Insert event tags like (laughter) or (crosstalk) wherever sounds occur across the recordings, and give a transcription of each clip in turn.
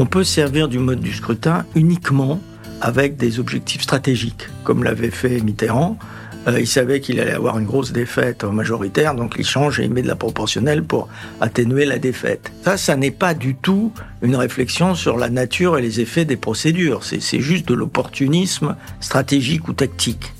On peut servir du mode du scrutin uniquement avec des objectifs stratégiques, comme l'avait fait Mitterrand. Euh, il savait qu'il allait avoir une grosse défaite majoritaire, donc il change et il met de la proportionnelle pour atténuer la défaite. Ça, ça n'est pas du tout une réflexion sur la nature et les effets des procédures. C'est juste de l'opportunisme stratégique ou tactique.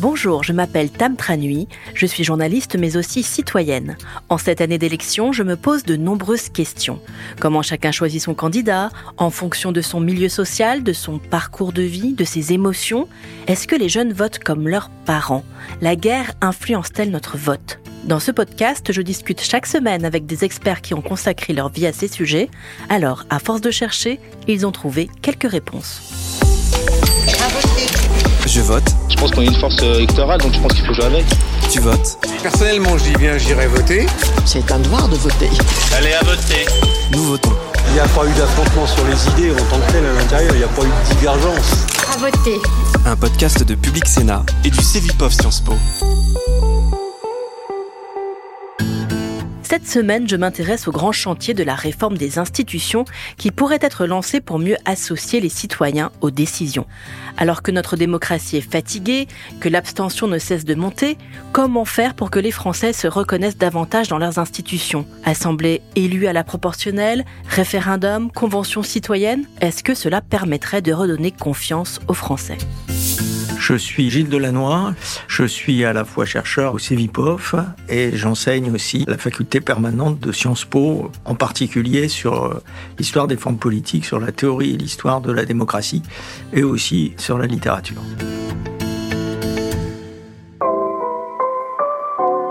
Bonjour, je m'appelle Tam Tranui, je suis journaliste mais aussi citoyenne. En cette année d'élection, je me pose de nombreuses questions. Comment chacun choisit son candidat En fonction de son milieu social, de son parcours de vie, de ses émotions? Est-ce que les jeunes votent comme leurs parents? La guerre influence-t-elle notre vote? Dans ce podcast, je discute chaque semaine avec des experts qui ont consacré leur vie à ces sujets. Alors, à force de chercher, ils ont trouvé quelques réponses. Je vote. Je pense qu'on a une force euh, électorale, donc je pense qu'il faut jouer avec. Tu votes. Personnellement, je dis bien, j'irai voter. C'est un devoir de voter. Allez à voter. Nous votons. Il n'y a pas eu d'affrontement sur les idées en tant que tel à l'intérieur, il n'y a pas eu de divergence. À voter. Un podcast de Public Sénat et du Cevipof Sciences Po. Cette semaine, je m'intéresse au grand chantier de la réforme des institutions qui pourrait être lancé pour mieux associer les citoyens aux décisions. Alors que notre démocratie est fatiguée, que l'abstention ne cesse de monter, comment faire pour que les Français se reconnaissent davantage dans leurs institutions? Assemblée élue à la proportionnelle, référendum, convention citoyenne? Est-ce que cela permettrait de redonner confiance aux Français? Je suis Gilles Delannoy, je suis à la fois chercheur au CEVIPOF et j'enseigne aussi la faculté permanente de Sciences Po, en particulier sur euh, l'histoire des formes politiques, sur la théorie et l'histoire de la démocratie et aussi sur la littérature.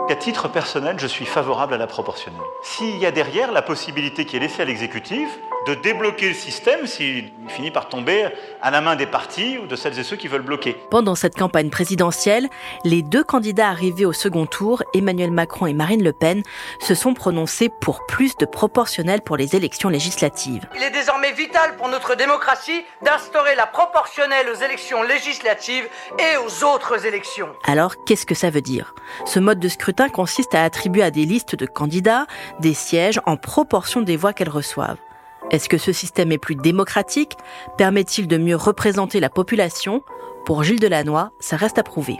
À titre personnel, je suis favorable à la proportionnelle. S'il y a derrière la possibilité qui est laissée à l'exécutif de débloquer le système s'il finit par tomber à la main des partis ou de celles et ceux qui veulent bloquer. Pendant cette campagne présidentielle, les deux candidats arrivés au second tour, Emmanuel Macron et Marine Le Pen, se sont prononcés pour plus de proportionnel pour les élections législatives. Il est désormais vital pour notre démocratie d'instaurer la proportionnelle aux élections législatives et aux autres élections. Alors, qu'est-ce que ça veut dire? Ce mode de scrutin consiste à attribuer à des listes de candidats des sièges en proportion des voix qu'elles reçoivent. Est-ce que ce système est plus démocratique? Permet-il de mieux représenter la population? Pour Gilles Delannoy, ça reste à prouver.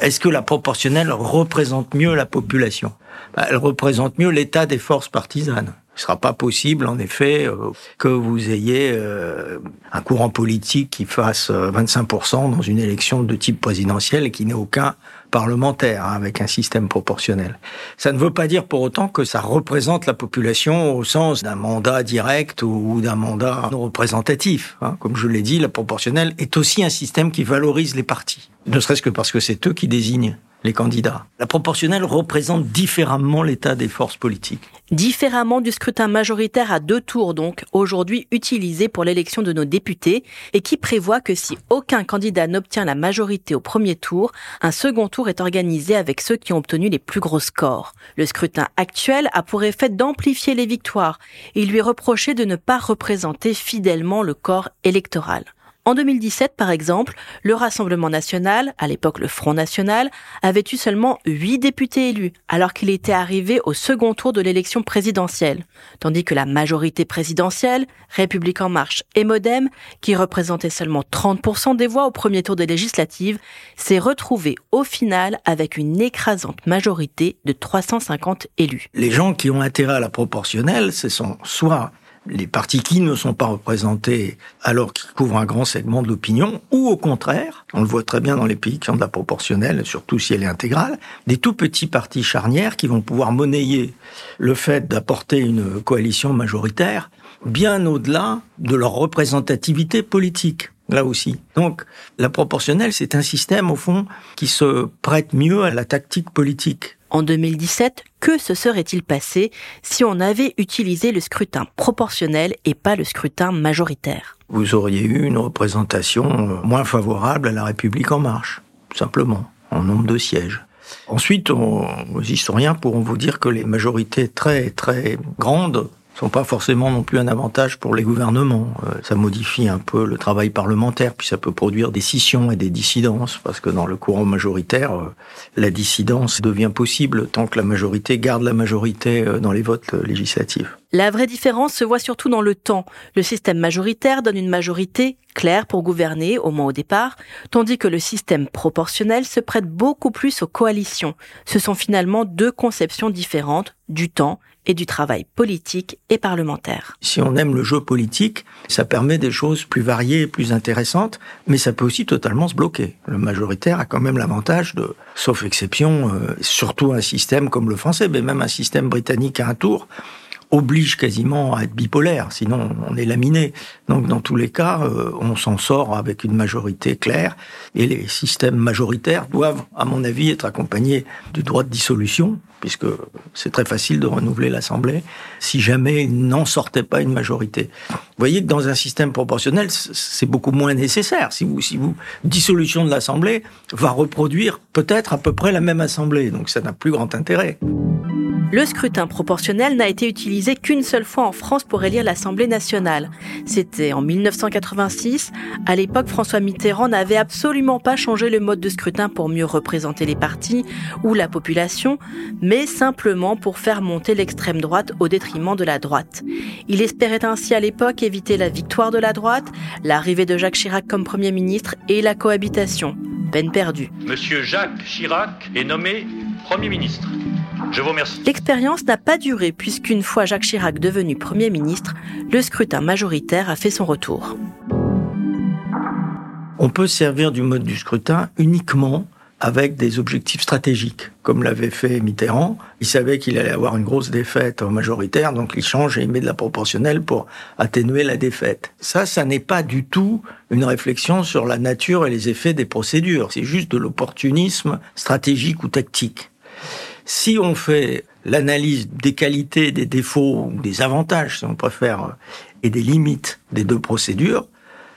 Est-ce que la proportionnelle représente mieux la population? Bah, Elle représente mieux l'état des forces partisanes. Il ne sera pas possible, en effet, euh, que vous ayez euh, un courant politique qui fasse 25% euh, dans une élection de type présidentiel et qui n'ait aucun parlementaire hein, avec un système proportionnel. Ça ne veut pas dire pour autant que ça représente la population au sens d'un mandat direct ou d'un mandat non représentatif. Hein. Comme je l'ai dit, la proportionnelle est aussi un système qui valorise les partis, ne serait-ce que parce que c'est eux qui désignent les candidats. La proportionnelle représente différemment l'état des forces politiques. Différemment du scrutin majoritaire à deux tours donc, aujourd'hui utilisé pour l'élection de nos députés, et qui prévoit que si aucun candidat n'obtient la majorité au premier tour, un second tour est organisé avec ceux qui ont obtenu les plus gros scores. Le scrutin actuel a pour effet d'amplifier les victoires et lui reprocher de ne pas représenter fidèlement le corps électoral. En 2017, par exemple, le Rassemblement national, à l'époque le Front national, avait eu seulement 8 députés élus, alors qu'il était arrivé au second tour de l'élection présidentielle. Tandis que la majorité présidentielle, République en marche et Modem, qui représentait seulement 30% des voix au premier tour des législatives, s'est retrouvée au final avec une écrasante majorité de 350 élus. Les gens qui ont intérêt à la proportionnelle, ce sont soit les partis qui ne sont pas représentés alors qu'ils couvrent un grand segment de l'opinion, ou au contraire, on le voit très bien dans les pays qui ont de la proportionnelle, surtout si elle est intégrale, des tout petits partis charnières qui vont pouvoir monnayer le fait d'apporter une coalition majoritaire bien au-delà de leur représentativité politique là aussi. Donc la proportionnelle, c'est un système au fond qui se prête mieux à la tactique politique. En 2017, que se serait-il passé si on avait utilisé le scrutin proportionnel et pas le scrutin majoritaire? Vous auriez eu une représentation euh, moins favorable à la République en marche, simplement, en nombre de sièges. Ensuite, les historiens pourront vous dire que les majorités très très grandes sont pas forcément non plus un avantage pour les gouvernements. Euh, ça modifie un peu le travail parlementaire, puis ça peut produire des scissions et des dissidences, parce que dans le courant majoritaire, euh, la dissidence devient possible tant que la majorité garde la majorité euh, dans les votes législatifs. La vraie différence se voit surtout dans le temps. Le système majoritaire donne une majorité claire pour gouverner, au moins au départ, tandis que le système proportionnel se prête beaucoup plus aux coalitions. Ce sont finalement deux conceptions différentes du temps et du travail politique et parlementaire. Si on aime le jeu politique, ça permet des choses plus variées plus intéressantes, mais ça peut aussi totalement se bloquer. Le majoritaire a quand même l'avantage de, sauf exception, euh, surtout un système comme le français, mais même un système britannique à un tour, oblige quasiment à être bipolaire, sinon on est laminé. Donc dans tous les cas, euh, on s'en sort avec une majorité claire, et les systèmes majoritaires doivent, à mon avis, être accompagnés du droit de dissolution, puisque c'est très facile de renouveler l'Assemblée, si jamais il n'en sortait pas une majorité. Vous voyez que dans un système proportionnel, c'est beaucoup moins nécessaire. Si vous, si vous, dissolution de l'Assemblée va reproduire peut-être à peu près la même Assemblée, donc ça n'a plus grand intérêt. Le scrutin proportionnel n'a été utilisé qu'une seule fois en France pour élire l'Assemblée nationale. C'était en 1986. À l'époque, François Mitterrand n'avait absolument pas changé le mode de scrutin pour mieux représenter les partis ou la population, mais simplement pour faire monter l'extrême droite au détriment de la droite. Il espérait ainsi à l'époque éviter la victoire de la droite, l'arrivée de Jacques Chirac comme Premier ministre et la cohabitation. Peine perdue. Monsieur Jacques Chirac est nommé Premier ministre. Je vous remercie. L'expérience n'a pas duré puisqu'une fois Jacques Chirac devenu Premier ministre, le scrutin majoritaire a fait son retour. On peut servir du mode du scrutin uniquement avec des objectifs stratégiques, comme l'avait fait Mitterrand. Il savait qu'il allait avoir une grosse défaite majoritaire, donc il change et il met de la proportionnelle pour atténuer la défaite. Ça, ça n'est pas du tout une réflexion sur la nature et les effets des procédures. C'est juste de l'opportunisme stratégique ou tactique. Si on fait l'analyse des qualités, des défauts, des avantages, si on préfère, et des limites des deux procédures,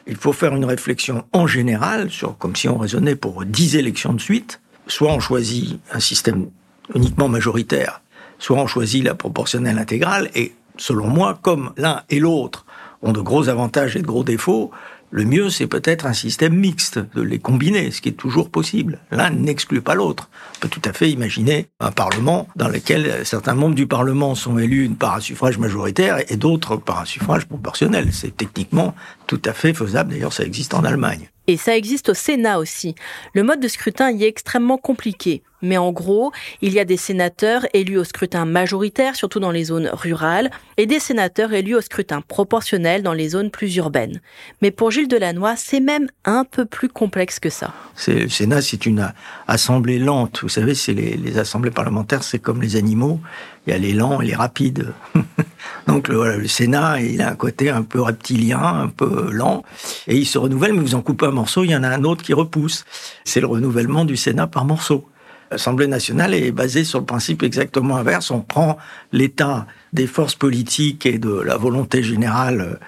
il faut faire une réflexion en général sur, comme si on raisonnait pour dix élections de suite. Soit on choisit un système uniquement majoritaire, soit on choisit la proportionnelle intégrale. Et selon moi, comme l'un et l'autre ont de gros avantages et de gros défauts, le mieux, c'est peut-être un système mixte, de les combiner, ce qui est toujours possible. L'un n'exclut pas l'autre. On peut tout à fait imaginer un Parlement dans lequel certains membres du Parlement sont élus par un suffrage majoritaire et d'autres par un suffrage proportionnel. C'est techniquement tout à fait faisable. D'ailleurs, ça existe en Allemagne. Et ça existe au Sénat aussi. Le mode de scrutin y est extrêmement compliqué. Mais en gros, il y a des sénateurs élus au scrutin majoritaire, surtout dans les zones rurales, et des sénateurs élus au scrutin proportionnel dans les zones plus urbaines. Mais pour Gilles Delannoy, c'est même un peu plus complexe que ça. Le Sénat, c'est une assemblée lente. Vous savez, c'est les, les assemblées parlementaires, c'est comme les animaux. Il y a les lents et les rapides. (laughs) Donc le, le, Sénat, il a un côté un peu reptilien, un peu lent, et il se renouvelle, mais vous en coupez un morceau, il y en a un autre qui repousse. C'est le renouvellement du Sénat par morceau. L'Assemblée nationale est basée sur le principe exactement inverse. On prend l'état des forces politiques et de la volonté générale,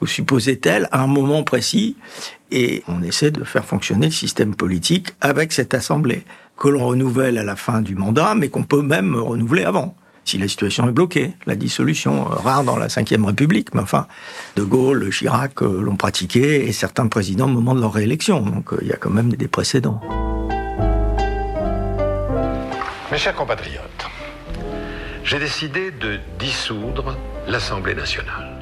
vous supposez-elle, à un moment précis, et on essaie de faire fonctionner le système politique avec cette Assemblée, que l'on renouvelle à la fin du mandat, mais qu'on peut même renouveler avant si la situation est bloquée. La dissolution, euh, rare dans la Ve République, mais enfin, De Gaulle, Chirac euh, l'ont pratiqué et certains présidents au moment de leur réélection. Donc euh, il y a quand même des précédents. Mes chers compatriotes, j'ai décidé de dissoudre l'Assemblée nationale.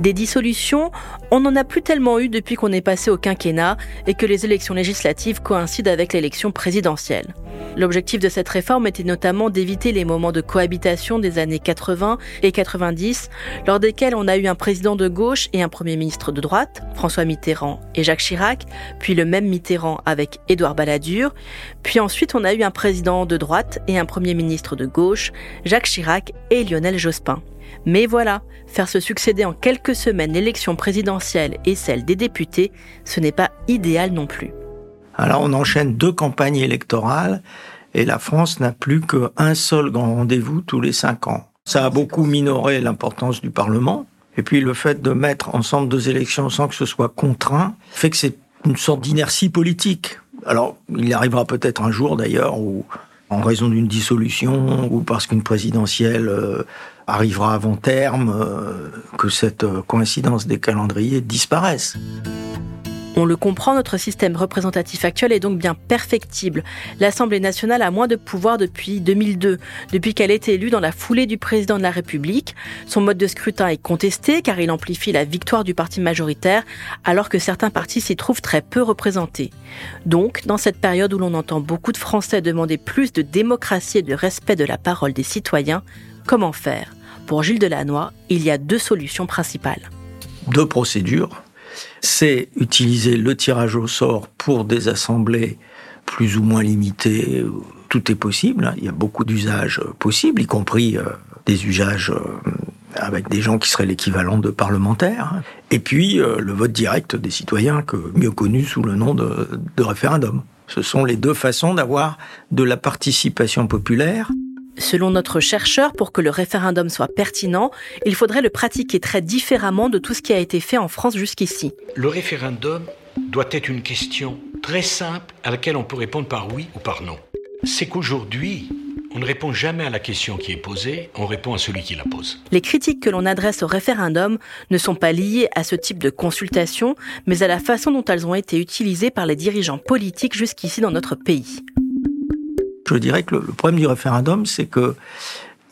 Des dissolutions, on n'en a plus tellement eu depuis qu'on est passé au quinquennat et que les élections législatives coïncident avec l'élection présidentielle. L'objectif de cette réforme était notamment d'éviter les moments de cohabitation des années 80 et 90, lors desquels on a eu un président de gauche et un premier ministre de droite, François Mitterrand et Jacques Chirac, puis le même Mitterrand avec Édouard Balladur, puis ensuite on a eu un président de droite et un premier ministre de gauche, Jacques Chirac et Lionel Jospin. Mais voilà, faire se succéder en quelques semaines l'élection présidentielle et celle des députés, ce n'est pas idéal non plus. Alors on enchaîne deux campagnes électorales et la France n'a plus qu'un seul grand rendez-vous tous les cinq ans. Ça a beaucoup minoré l'importance du Parlement. Et puis le fait de mettre ensemble deux élections sans que ce soit contraint fait que c'est une sorte d'inertie politique. Alors il arrivera peut-être un jour d'ailleurs où en raison d'une dissolution ou parce qu'une présidentielle euh, arrivera avant terme, euh, que cette euh, coïncidence des calendriers disparaisse. On le comprend, notre système représentatif actuel est donc bien perfectible. L'Assemblée nationale a moins de pouvoir depuis 2002, depuis qu'elle est élue dans la foulée du président de la République. Son mode de scrutin est contesté car il amplifie la victoire du parti majoritaire, alors que certains partis s'y trouvent très peu représentés. Donc, dans cette période où l'on entend beaucoup de Français demander plus de démocratie et de respect de la parole des citoyens, comment faire? Pour Gilles Delannoy, il y a deux solutions principales. Deux procédures c'est utiliser le tirage au sort pour des assemblées plus ou moins limitées. Tout est possible. Il y a beaucoup d'usages possibles, y compris euh, des usages euh, avec des gens qui seraient l'équivalent de parlementaires. Et puis euh, le vote direct des citoyens, que mieux connu sous le nom de, de référendum. Ce sont les deux façons d'avoir de la participation populaire Selon notre chercheur, pour que le référendum soit pertinent, il faudrait le pratiquer très différemment de tout ce qui a été fait en France jusqu'ici. Le référendum doit être une question très simple à laquelle on peut répondre par oui ou par non. C'est qu'aujourd'hui, on ne répond jamais à la question qui est posée, on répond à celui qui la pose. Les critiques que l'on adresse au référendum ne sont pas liées à ce type de consultation, mais à la façon dont elles ont été utilisées par les dirigeants politiques jusqu'ici dans notre pays. Je dirais que le, problème du référendum, c'est que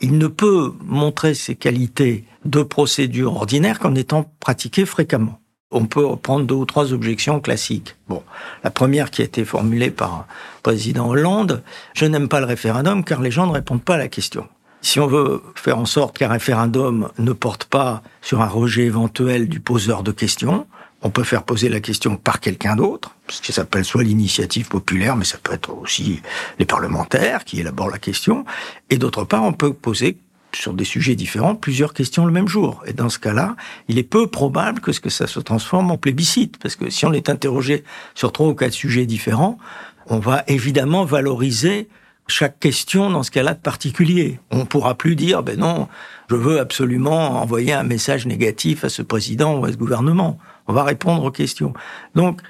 il ne peut montrer ses qualités de procédure ordinaire qu'en étant pratiqué fréquemment. On peut reprendre deux ou trois objections classiques. Bon, la première qui a été formulée par le président Hollande, je n'aime pas le référendum car les gens ne répondent pas à la question. Si on veut faire en sorte qu'un référendum ne porte pas sur un rejet éventuel du poseur de questions, on peut faire poser la question par quelqu'un d'autre, ce qui s'appelle soit l'initiative populaire, mais ça peut être aussi les parlementaires qui élaborent la question. Et d'autre part, on peut poser sur des sujets différents plusieurs questions le même jour. Et dans ce cas-là, il est peu probable que, ce que ça se transforme en plébiscite, parce que si on est interrogé sur trois ou quatre sujets différents, on va évidemment valoriser chaque question dans ce cas-là de particulier. On pourra plus dire, ben non, je veux absolument envoyer un message négatif à ce président ou à ce gouvernement. On va répondre aux questions. Donc,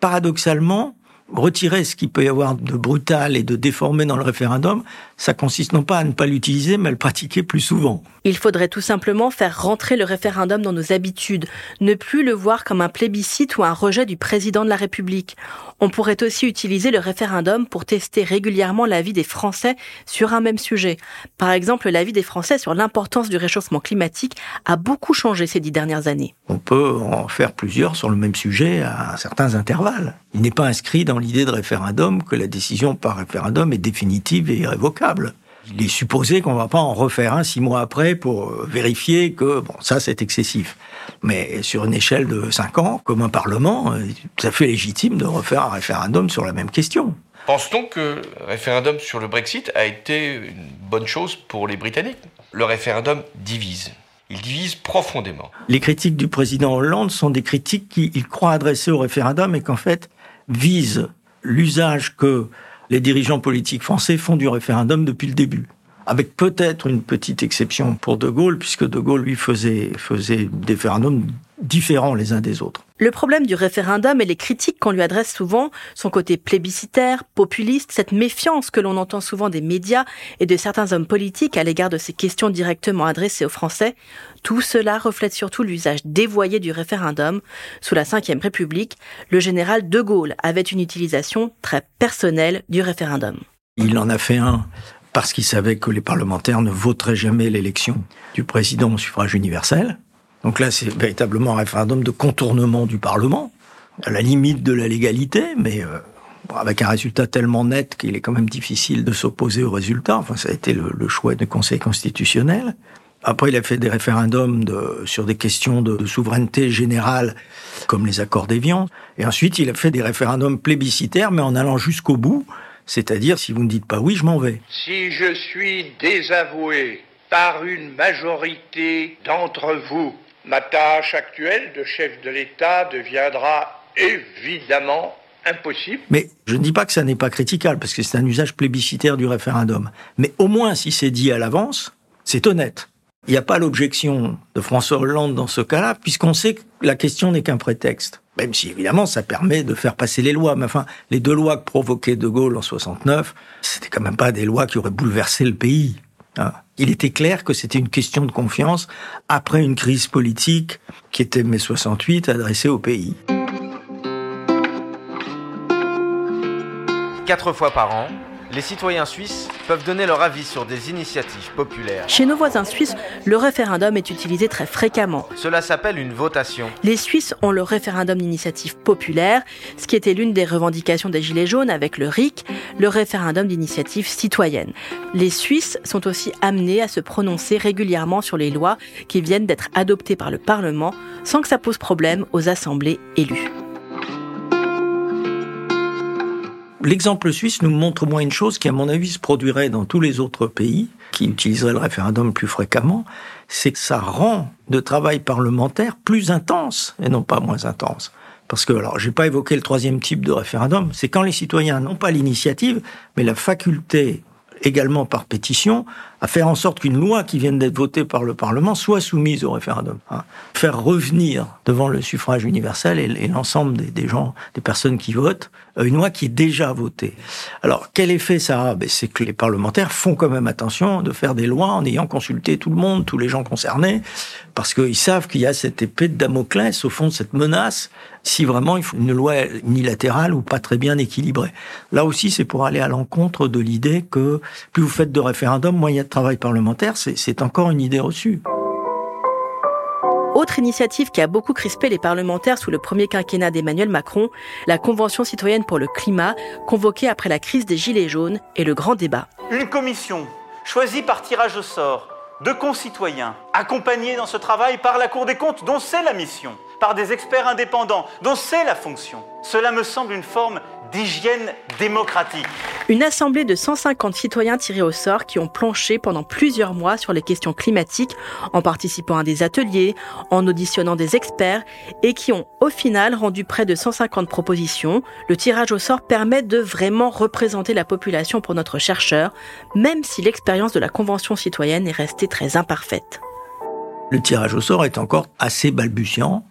paradoxalement, retirer ce qu'il peut y avoir de brutal et de déformé dans le référendum, ça consiste non pas à ne pas l'utiliser, mais à le pratiquer plus souvent. Il faudrait tout simplement faire rentrer le référendum dans nos habitudes, ne plus le voir comme un plébiscite ou un rejet du président de la République. On pourrait aussi utiliser le référendum pour tester régulièrement l'avis des Français sur un même sujet. Par exemple, l'avis des Français sur l'importance du réchauffement climatique a beaucoup changé ces dix dernières années. On peut en faire plusieurs sur le même sujet à certains intervalles. Il n'est pas inscrit dans l'idée de référendum que la décision par référendum est définitive et irrévocable. Il est supposé qu'on ne va pas en refaire un six mois après pour euh, vérifier que bon, ça c'est excessif. Mais sur une échelle de cinq ans, comme un Parlement, euh, tout à fait légitime de refaire un référendum sur la même question. Pense-t-on que le référendum sur le Brexit a été une bonne chose pour les Britanniques? Le référendum divise. Il divise profondément. Les critiques du président Hollande sont des critiques qu'il croit adresser au référendum et qu'en fait visent l'usage que les dirigeants politiques français font du référendum depuis le début. Avec peut-être une petite exception pour De Gaulle, puisque De Gaulle, lui, faisait, faisait des référendums différents les uns des autres. Le problème du référendum et les critiques qu'on lui adresse souvent, son côté plébiscitaire, populiste, cette méfiance que l'on entend souvent des médias et de certains hommes politiques à l'égard de ces questions directement adressées aux Français, tout cela reflète surtout l'usage dévoyé du référendum. Sous la Ve République, le général de Gaulle avait une utilisation très personnelle du référendum. Il en a fait un parce qu'il savait que les parlementaires ne voteraient jamais l'élection du président au suffrage universel. Donc là, c'est véritablement un référendum de contournement du Parlement, à la limite de la légalité, mais euh, avec un résultat tellement net qu'il est quand même difficile de s'opposer au résultat. Enfin, ça a été le, choix du Conseil constitutionnel. Après, il a fait des référendums de, sur des questions de, de, souveraineté générale, comme les accords d'Évian. Et ensuite, il a fait des référendums plébiscitaires, mais en allant jusqu'au bout. C'est-à-dire, si vous ne dites pas oui, je m'en vais. Si je suis désavoué par une majorité d'entre vous, Ma tâche actuelle de chef de l'État deviendra évidemment impossible. Mais je ne dis pas que ça n'est pas critiquable, parce que c'est un usage plébiscitaire du référendum. Mais au moins, si c'est dit à l'avance, c'est honnête il n'y a pas l'objection de François Hollande dans ce cas-là, puisqu'on sait que la question n'est qu'un prétexte. Même si, évidemment, ça permet de faire passer les lois. Mais enfin, les deux lois que provoquait De Gaulle en 69, c'était quand même pas des lois qui auraient bouleversé le pays. Hein. Il était clair que c'était une question de confiance après une crise politique qui était mai 68 adressée au pays. Quatre fois par an, les citoyens suisses peuvent donner leur avis sur des initiatives populaires. Chez nos voisins suisses, le référendum est utilisé très fréquemment. Cela s'appelle une votation. Les Suisses ont le référendum d'initiative populaire, ce qui était l'une des revendications des Gilets jaunes avec le RIC, le référendum d'initiative citoyenne. Les Suisses sont aussi amenés à se prononcer régulièrement sur les lois qui viennent d'être adoptées par le Parlement sans que ça pose problème aux assemblées élues. L'exemple suisse nous montre moins une chose qui, à mon avis, se produirait dans tous les autres pays qui utiliseraient le référendum plus fréquemment, c'est que ça rend le travail parlementaire plus intense et non pas moins intense. Parce que, alors, j'ai pas évoqué le troisième type de référendum, c'est quand les citoyens n'ont pas l'initiative, mais la faculté également par pétition, à faire en sorte qu'une loi qui vienne d'être votée par le Parlement soit soumise au référendum. Hein. Faire revenir devant le suffrage universel et, l'ensemble des, gens, des personnes qui votent, euh, une loi qui est déjà votée. Alors, quel effet ça a? Ben, C'est que les parlementaires font quand même attention de faire des lois en ayant consulté tout le monde, tous les gens concernés, parce qu'ils savent qu'il y a cette épée de Damoclès, au fond, cette menace, si vraiment il faut une loi unilatérale ou pas très bien équilibrée. Là aussi, c'est pour aller à l'encontre de l'idée que plus vous faites de référendums, moins il y a travail parlementaire. C'est encore une idée reçue. Autre initiative qui a beaucoup crispé les parlementaires sous le premier quinquennat d'Emmanuel Macron, la Convention citoyenne pour le climat, convoquée après la crise des Gilets jaunes et le grand débat. Une commission choisie par tirage au sort de concitoyens, accompagnés dans ce travail par la Cour des comptes, dont c'est la mission, par des experts indépendants, dont c'est la fonction. Cela me semble une forme d'hygiène démocratique. Une assemblée de 150 citoyens tirés au sort qui ont planché pendant plusieurs mois sur les questions climatiques en participant à des ateliers, en auditionnant des experts et qui ont au final rendu près de 150 propositions. Le tirage au sort permet de vraiment représenter la population pour notre chercheur, même si l'expérience de la Convention citoyenne est restée très imparfaite. Le tirage au sort est encore assez balbutiant.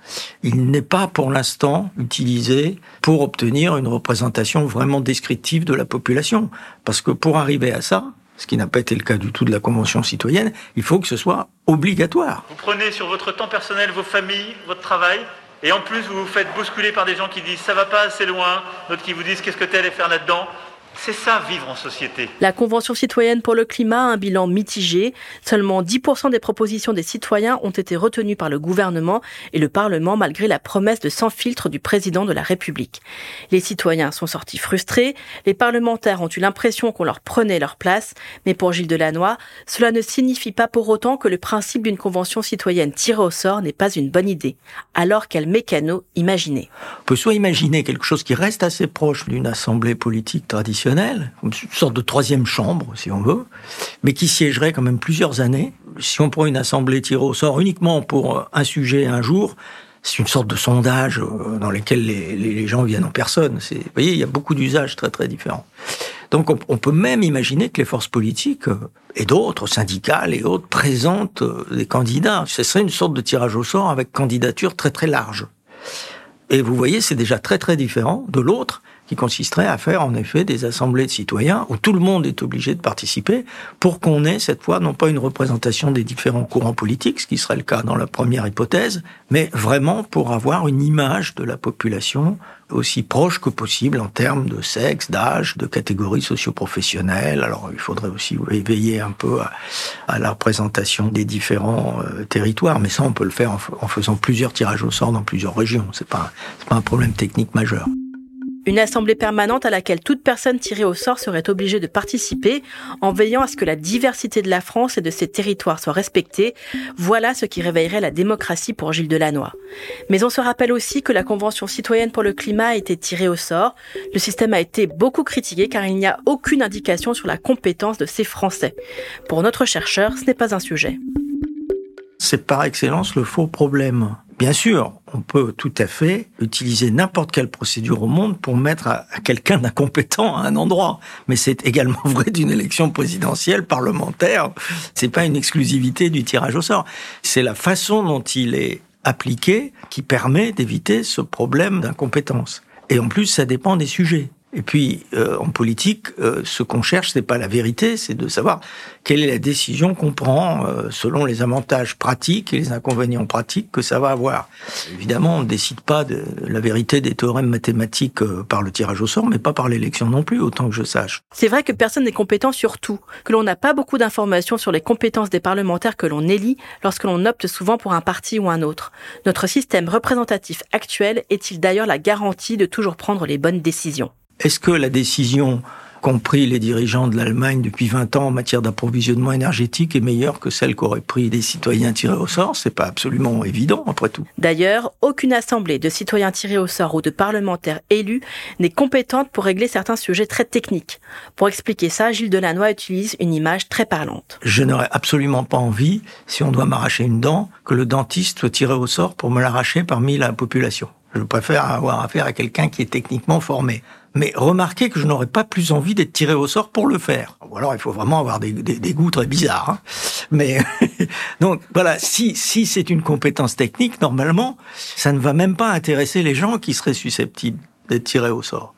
Il n'est pas pour l'instant utilisé pour obtenir une représentation vraiment descriptive de la population. Parce que pour arriver à ça, ce qui n'a pas été le cas du tout de la Convention citoyenne, il faut que ce soit obligatoire. Vous prenez sur votre temps personnel vos familles, votre travail, et en plus vous vous faites bousculer par des gens qui disent ça va pas assez loin, d'autres qui vous disent qu'est-ce que tu allais faire là-dedans? C'est ça, vivre en société. La Convention citoyenne pour le climat a un bilan mitigé. Seulement 10% des propositions des citoyens ont été retenues par le gouvernement et le Parlement malgré la promesse de sans filtre du président de la République. Les citoyens sont sortis frustrés, les parlementaires ont eu l'impression qu'on leur prenait leur place, mais pour Gilles Delannoy, cela ne signifie pas pour autant que le principe d'une convention citoyenne tirée au sort n'est pas une bonne idée. Alors quel mécano imaginer On peut soit imaginer quelque chose qui reste assez proche d'une assemblée politique traditionnelle, une sorte de troisième chambre, si on veut, mais qui siégerait quand même plusieurs années. Si on prend une assemblée tirée au sort uniquement pour un sujet un jour, c'est une sorte de sondage euh, dans lequel les, gens viennent en personne. Vous voyez, il y a beaucoup d'usages très très différents. Donc on, peut même imaginer que les forces politiques euh, et d'autres, syndicales et autres, présentent euh, des candidats. Ce serait une sorte de tirage au sort avec candidature très très large. Et vous voyez, c'est déjà très très différent de l'autre qui consisterait à faire en effet des assemblées de citoyens où tout le monde est obligé de participer pour qu'on ait cette fois non pas une représentation des différents courants politiques, ce qui serait le cas dans la première hypothèse, mais vraiment pour avoir une image de la population aussi proche que possible en termes de sexe, d'âge, de catégories socioprofessionnelles. Alors il faudrait aussi veiller un peu à, la représentation des différents euh, territoires, mais ça on peut le faire en, faisant plusieurs tirages au sort dans plusieurs régions. C'est pas, pas un problème technique majeur. Une assemblée permanente à laquelle toute personne tirée au sort serait obligée de participer en veillant à ce que la diversité de la France et de ses territoires soit respectée. Voilà ce qui réveillerait la démocratie pour Gilles Delannoy. Mais on se rappelle aussi que la Convention citoyenne pour le climat a été tirée au sort. Le système a été beaucoup critiqué car il n'y a aucune indication sur la compétence de ces Français. Pour notre chercheur, ce n'est pas un sujet. C'est par excellence le faux problème. Bien sûr, on peut tout à fait utiliser n'importe quelle procédure au monde pour mettre à, quelqu'un d'incompétent à un endroit. Mais c'est également (laughs) vrai d'une élection présidentielle, parlementaire. C'est pas une exclusivité du tirage au sort. C'est la façon dont il est appliqué qui permet d'éviter ce problème d'incompétence. Et en plus, ça dépend des sujets. Et puis, euh, en politique, euh, ce qu'on cherche, c'est pas la vérité, c'est de savoir quelle est la décision qu'on prend euh, selon les avantages pratiques et les inconvénients pratiques que ça va avoir. Évidemment, on ne décide pas de la vérité des théorèmes mathématiques par le tirage au sort, mais pas par l'élection non plus, autant que je sache. C'est vrai que personne n'est compétent sur tout, que l'on n'a pas beaucoup d'informations sur les compétences des parlementaires que l'on élit lorsque l'on opte souvent pour un parti ou un autre. Notre système représentatif actuel est-il d'ailleurs la garantie de toujours prendre les bonnes décisions? Est-ce que la décision qu'ont pris les dirigeants de l'Allemagne depuis 20 ans en matière d'approvisionnement énergétique est meilleure que celle qu'auraient pris des citoyens tirés au sort? C'est pas absolument évident, après tout. D'ailleurs, aucune assemblée de citoyens tirés au sort ou de parlementaires élus n'est compétente pour régler certains sujets très techniques. Pour expliquer ça, Gilles Delannoy utilise une image très parlante. Je n'aurais absolument pas envie, si on doit m'arracher une dent, que le dentiste soit tiré au sort pour me l'arracher parmi la population. Je préfère avoir affaire à quelqu'un qui est techniquement formé. Mais remarquez que je n'aurais pas plus envie d'être tiré au sort pour le faire. Ou alors il faut vraiment avoir des, goûts très bizarres. Hein. Mais (laughs) donc voilà, si si c'est une compétence technique, normalement, ça ne va même pas intéresser les gens qui seraient susceptibles d'être tirés au sort.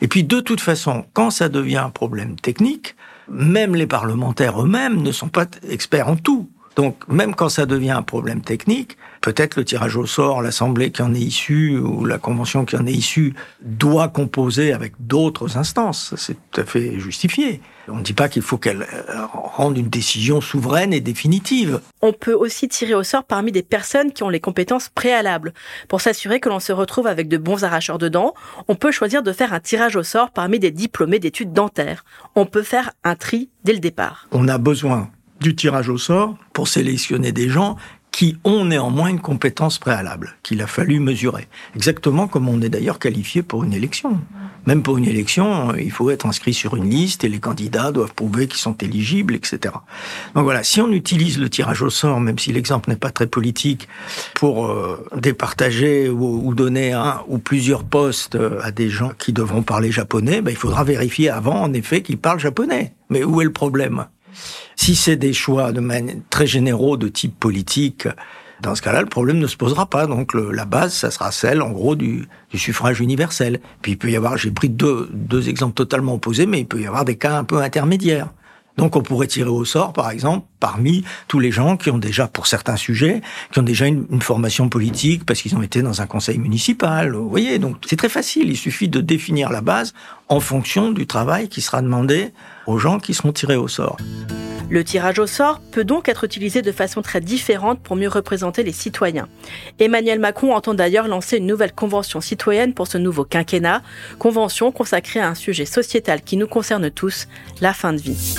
Et puis de toute façon, quand ça devient un problème technique, même les parlementaires eux-mêmes ne sont pas experts en tout. Donc même quand ça devient un problème technique, peut-être le tirage au sort, l'assemblée qui en est issue ou la convention qui en est issue doit composer avec d'autres instances. C'est tout à fait justifié. On ne dit pas qu'il faut qu'elle euh, rende une décision souveraine et définitive. On peut aussi tirer au sort parmi des personnes qui ont les compétences préalables. Pour s'assurer que l'on se retrouve avec de bons arracheurs de dents, on peut choisir de faire un tirage au sort parmi des diplômés d'études dentaires. On peut faire un tri dès le départ. On a besoin du tirage au sort pour sélectionner des gens qui ont néanmoins une compétence préalable, qu'il a fallu mesurer. Exactement comme on est d'ailleurs qualifié pour une élection. Même pour une élection, il faut être inscrit sur une liste et les candidats doivent prouver qu'ils sont éligibles, etc. Donc voilà, si on utilise le tirage au sort, même si l'exemple n'est pas très politique, pour euh, départager ou, ou, donner un ou plusieurs postes euh, à des gens qui devront parler japonais, ben, il faudra vérifier avant, en effet, qu'ils parlent japonais. Mais où est le problème? Si c'est des choix de très généraux de type politique, dans ce cas-là, le problème ne se posera pas. Donc la base, ça sera celle, en gros, du, suffrage universel. Puis il peut y avoir, j'ai pris deux, deux exemples totalement opposés, mais il peut y avoir des cas un peu intermédiaires. Donc on pourrait tirer au sort, par exemple, parmi tous les gens qui ont déjà, pour certains sujets, qui ont déjà une, une formation politique parce qu'ils ont été dans un conseil municipal. Vous voyez, donc c'est très facile. Il suffit de définir la base en fonction du travail qui sera demandé aux gens qui seront tirés au sort. Le tirage au sort peut donc être utilisé de façon très différente pour mieux représenter les citoyens. Emmanuel Macron entend d'ailleurs lancer une nouvelle convention citoyenne pour ce nouveau quinquennat, convention consacrée à un sujet sociétal qui nous concerne tous, la fin de vie.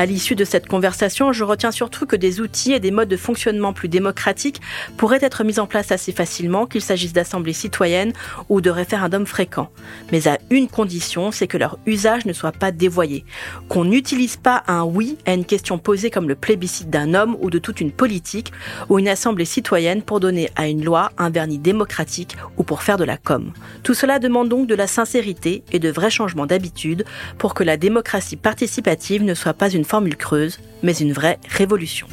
À l'issue de cette conversation, je retiens surtout que des outils et des modes de fonctionnement plus démocratiques pourraient être mis en place assez facilement, qu'il s'agisse d'assemblées citoyennes ou de référendums fréquents. Mais à une condition, c'est que leur usage ne soit pas dévoyé. Qu'on n'utilise pas un oui à une question posée comme le plébiscite d'un homme ou de toute une politique ou une assemblée citoyenne pour donner à une loi un vernis démocratique ou pour faire de la com. Tout cela demande donc de la sincérité et de vrais changements d'habitude pour que la démocratie participative ne soit pas une formule creuse, mais une vraie révolution.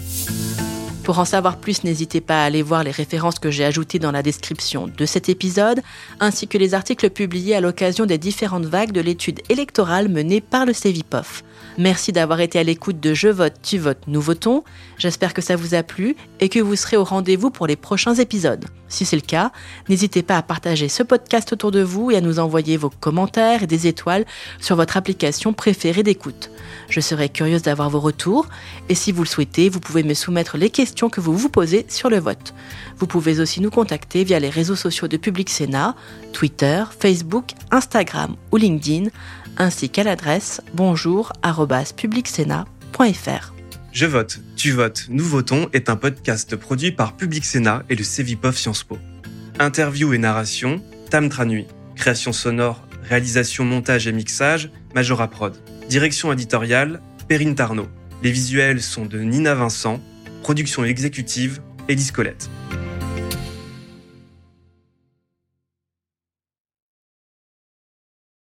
Pour en savoir plus, n'hésitez pas à aller voir les références que j'ai ajoutées dans la description de cet épisode, ainsi que les articles publiés à l'occasion des différentes vagues de l'étude électorale menée par le CEVIPOF. Merci d'avoir été à l'écoute de Je vote, tu votes, nous votons. J'espère que ça vous a plu et que vous serez au rendez-vous pour les prochains épisodes. Si c'est le cas, n'hésitez pas à partager ce podcast autour de vous et à nous envoyer vos commentaires et des étoiles sur votre application préférée d'écoute. Je serai curieuse d'avoir vos retours et si vous le souhaitez, vous pouvez me soumettre les questions que vous vous posez sur le vote. Vous pouvez aussi nous contacter via les réseaux sociaux de Public Sénat, Twitter, Facebook, Instagram ou LinkedIn ainsi qu'à l'adresse bonjour@publicsénat.fr. Je vote, tu votes, nous votons est un podcast produit par Public Sénat et le Cevipof Sciences Po. Interview et narration, Tam Tranui. Création sonore, réalisation, montage et mixage, Majora Prod. Direction éditoriale, Perrine Tarnot. Les visuels sont de Nina Vincent. Production exécutive, Élise Colette.